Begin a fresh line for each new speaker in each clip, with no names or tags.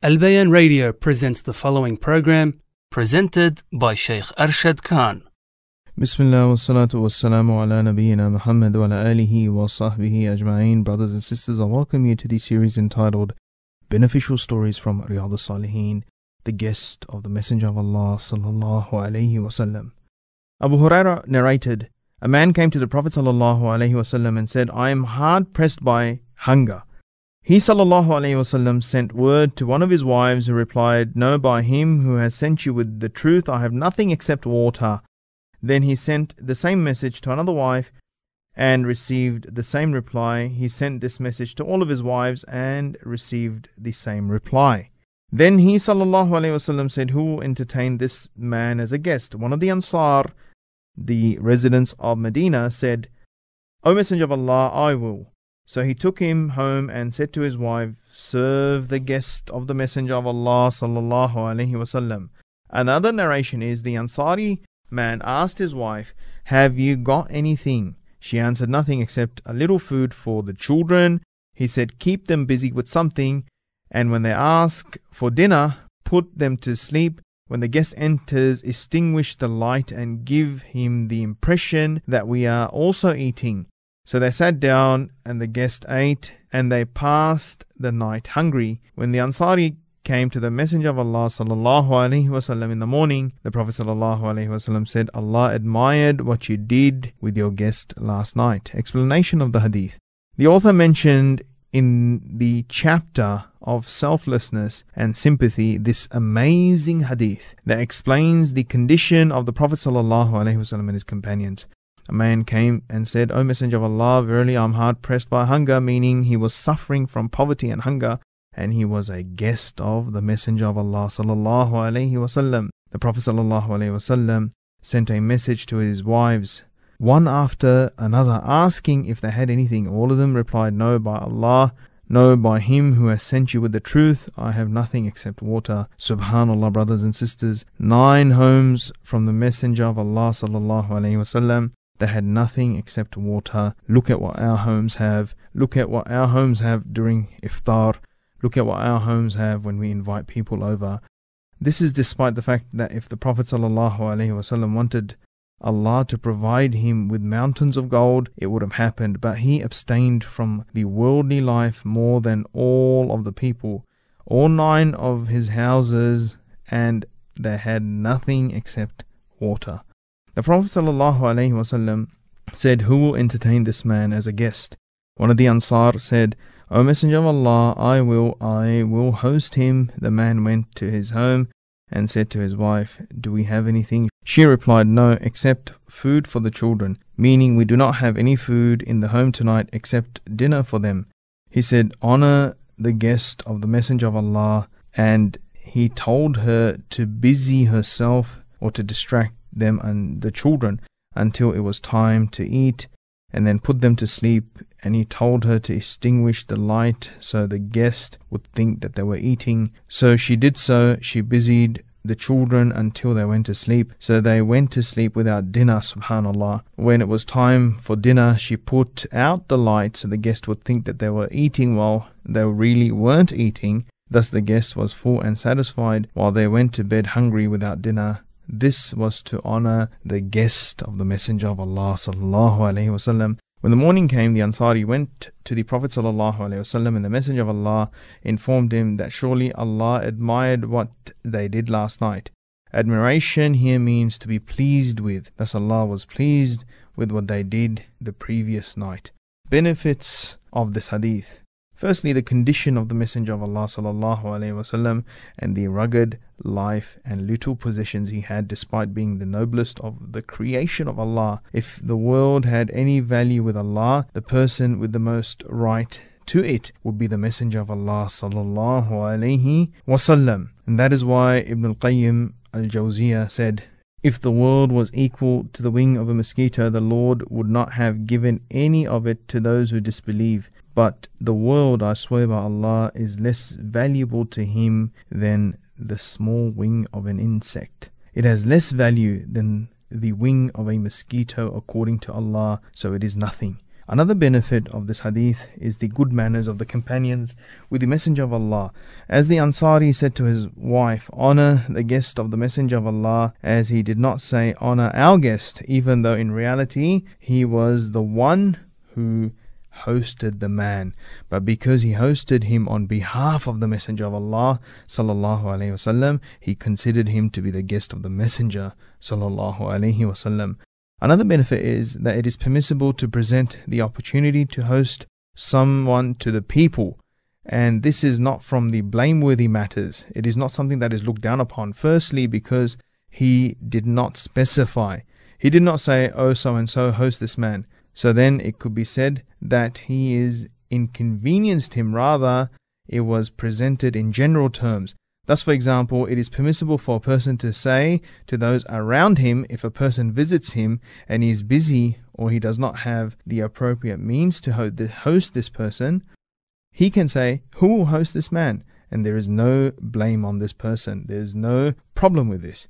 Al Bayan Radio presents the following program presented by Sheikh Arshad Khan.
Bismillah wa salatu wa salamu ala nabiyyina Muhammad wa ala alihi wa sahbihi ajma'in. Brothers and sisters, I welcome you to the series entitled Beneficial Stories from Riyadh al-Salihin, the guest of the Messenger of Allah sallallahu alayhi wasallam. Abu Huraira narrated, a man came to the Prophet sallallahu alayhi wasallam and said, I am hard pressed by hunger. He wasallam sent word to one of his wives who replied, No, by him who has sent you with the truth, I have nothing except water. Then he sent the same message to another wife and received the same reply. He sent this message to all of his wives and received the same reply. Then he wasallam said, Who will entertain this man as a guest? One of the Ansar, the residents of Medina, said, O Messenger of Allah, I will. So he took him home and said to his wife, Serve the guest of the Messenger of Allah sallallahu alaihi wasallam. Another narration is the Ansari man asked his wife, Have you got anything? She answered nothing except a little food for the children. He said, Keep them busy with something, and when they ask for dinner, put them to sleep. When the guest enters, extinguish the light and give him the impression that we are also eating. So they sat down, and the guest ate, and they passed the night hungry. When the Ansari came to the Messenger of Allah sallallahu in the morning, the Prophet sallallahu said, "Allah admired what you did with your guest last night." Explanation of the hadith. The author mentioned in the chapter of selflessness and sympathy this amazing hadith that explains the condition of the Prophet and his companions. A man came and said, O Messenger of Allah, verily I am hard pressed by hunger, meaning he was suffering from poverty and hunger, and he was a guest of the Messenger of Allah sallallahu alaihi wasallam. The Prophet sallallahu alaihi wasallam sent a message to his wives, one after another, asking if they had anything. All of them replied, No, by Allah, no, by Him who has sent you with the truth, I have nothing except water. Subhanallah, brothers and sisters. Nine homes from the Messenger of Allah sallallahu alaihi wasallam they had nothing except water. Look at what our homes have. Look at what our homes have during iftar. Look at what our homes have when we invite people over. This is despite the fact that if the Prophet ﷺ wanted Allah to provide him with mountains of gold, it would have happened, but he abstained from the worldly life more than all of the people, all nine of his houses, and they had nothing except water. The Prophet ﷺ said, Who will entertain this man as a guest? One of the Ansar said, O Messenger of Allah, I will, I will host him. The man went to his home and said to his wife, Do we have anything? She replied, No, except food for the children, meaning we do not have any food in the home tonight except dinner for them. He said, Honor the guest of the Messenger of Allah, and he told her to busy herself or to distract them and the children until it was time to eat, and then put them to sleep. And he told her to extinguish the light so the guest would think that they were eating. So she did so. She busied the children until they went to sleep. So they went to sleep without dinner, subhanAllah. When it was time for dinner, she put out the light so the guest would think that they were eating while they really weren't eating. Thus the guest was full and satisfied while they went to bed hungry without dinner. This was to honor the guest of the Messenger of Allah sallallahu alaihi wasallam. When the morning came, the Ansari went to the Prophet sallallahu alaihi wasallam, and the Messenger of Allah informed him that surely Allah admired what they did last night. Admiration here means to be pleased with. Thus Allah was pleased with what they did the previous night. Benefits of this hadith. Firstly, the condition of the Messenger of Allah sallallahu alaihi wasallam and the rugged life and little possessions he had despite being the noblest of the creation of Allah. If the world had any value with Allah, the person with the most right to it would be the Messenger of Allah sallallahu alaihi wasallam. And that is why Ibn al-Qayyim al-Jawziyah said, if the world was equal to the wing of a mosquito, the Lord would not have given any of it to those who disbelieve. But the world, I swear by Allah, is less valuable to him than the small wing of an insect. It has less value than the wing of a mosquito according to Allah, so it is nothing. Another benefit of this hadith is the good manners of the companions with the Messenger of Allah. As the Ansari said to his wife, Honor the guest of the Messenger of Allah, as he did not say, Honor our guest, even though in reality he was the one who hosted the man, but because he hosted him on behalf of the Messenger of Allah sallallahu alaihi wasallam, he considered him to be the guest of the Messenger sallallahu alaihi wasallam. Another benefit is that it is permissible to present the opportunity to host someone to the people. And this is not from the blameworthy matters. It is not something that is looked down upon. Firstly, because he did not specify. He did not say, oh, so and so, host this man. So then it could be said that he is inconvenienced him. Rather, it was presented in general terms. Thus, for example, it is permissible for a person to say to those around him, if a person visits him and he is busy or he does not have the appropriate means to host this person, he can say, Who will host this man? And there is no blame on this person. There is no problem with this.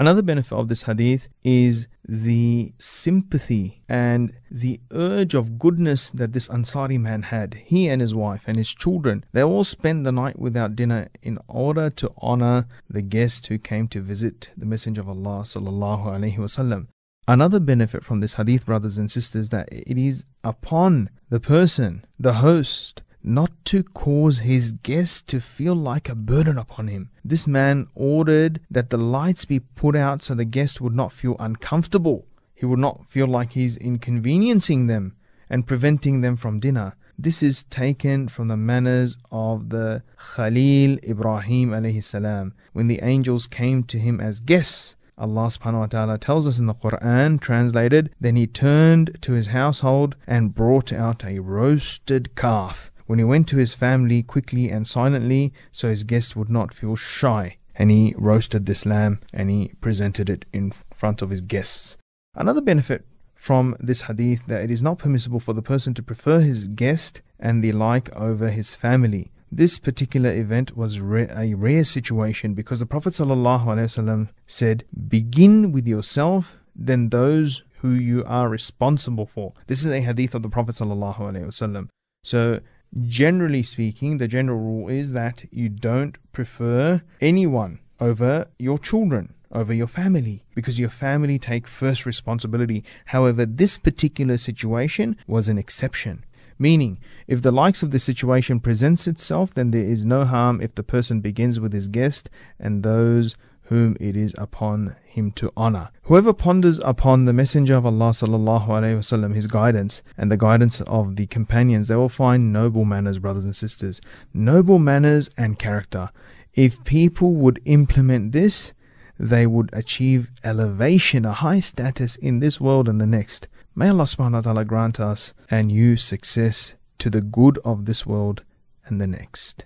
Another benefit of this hadith is the sympathy and the urge of goodness that this Ansari man had. He and his wife and his children, they all spent the night without dinner in order to honor the guest who came to visit the Messenger of Allah sallallahu alaihi wasallam. Another benefit from this hadith, brothers and sisters, that it is upon the person, the host, not to cause his guests to feel like a burden upon him. This man ordered that the lights be put out so the guest would not feel uncomfortable. He would not feel like he's inconveniencing them and preventing them from dinner. This is taken from the manners of the Khalil Ibrahim alayhi salam when the angels came to him as guests. Allah subhanahu wa ta'ala tells us in the Quran, translated, Then he turned to his household and brought out a roasted calf when he went to his family quickly and silently so his guest would not feel shy. And he roasted this lamb and he presented it in front of his guests. Another benefit from this hadith that it is not permissible for the person to prefer his guest and the like over his family. This particular event was a rare situation because the Prophet ﷺ said, Begin with yourself, then those who you are responsible for. This is a hadith of the Prophet ﷺ. So generally speaking, the general rule is that you don't prefer anyone over your children, over your family, because your family take first responsibility. However, this particular situation was an exception. Meaning, if the likes of the situation presents itself, then there is no harm if the person begins with his guest and those whom it is upon him to honor. Whoever ponders upon the Messenger of Allah sallallahu his guidance and the guidance of the companions, they will find noble manners, brothers and sisters, noble manners and character. If people would implement this, they would achieve elevation, a high status in this world and the next. May Allah subhanahu wa ta'ala grant us and you success to the good of this world and the next.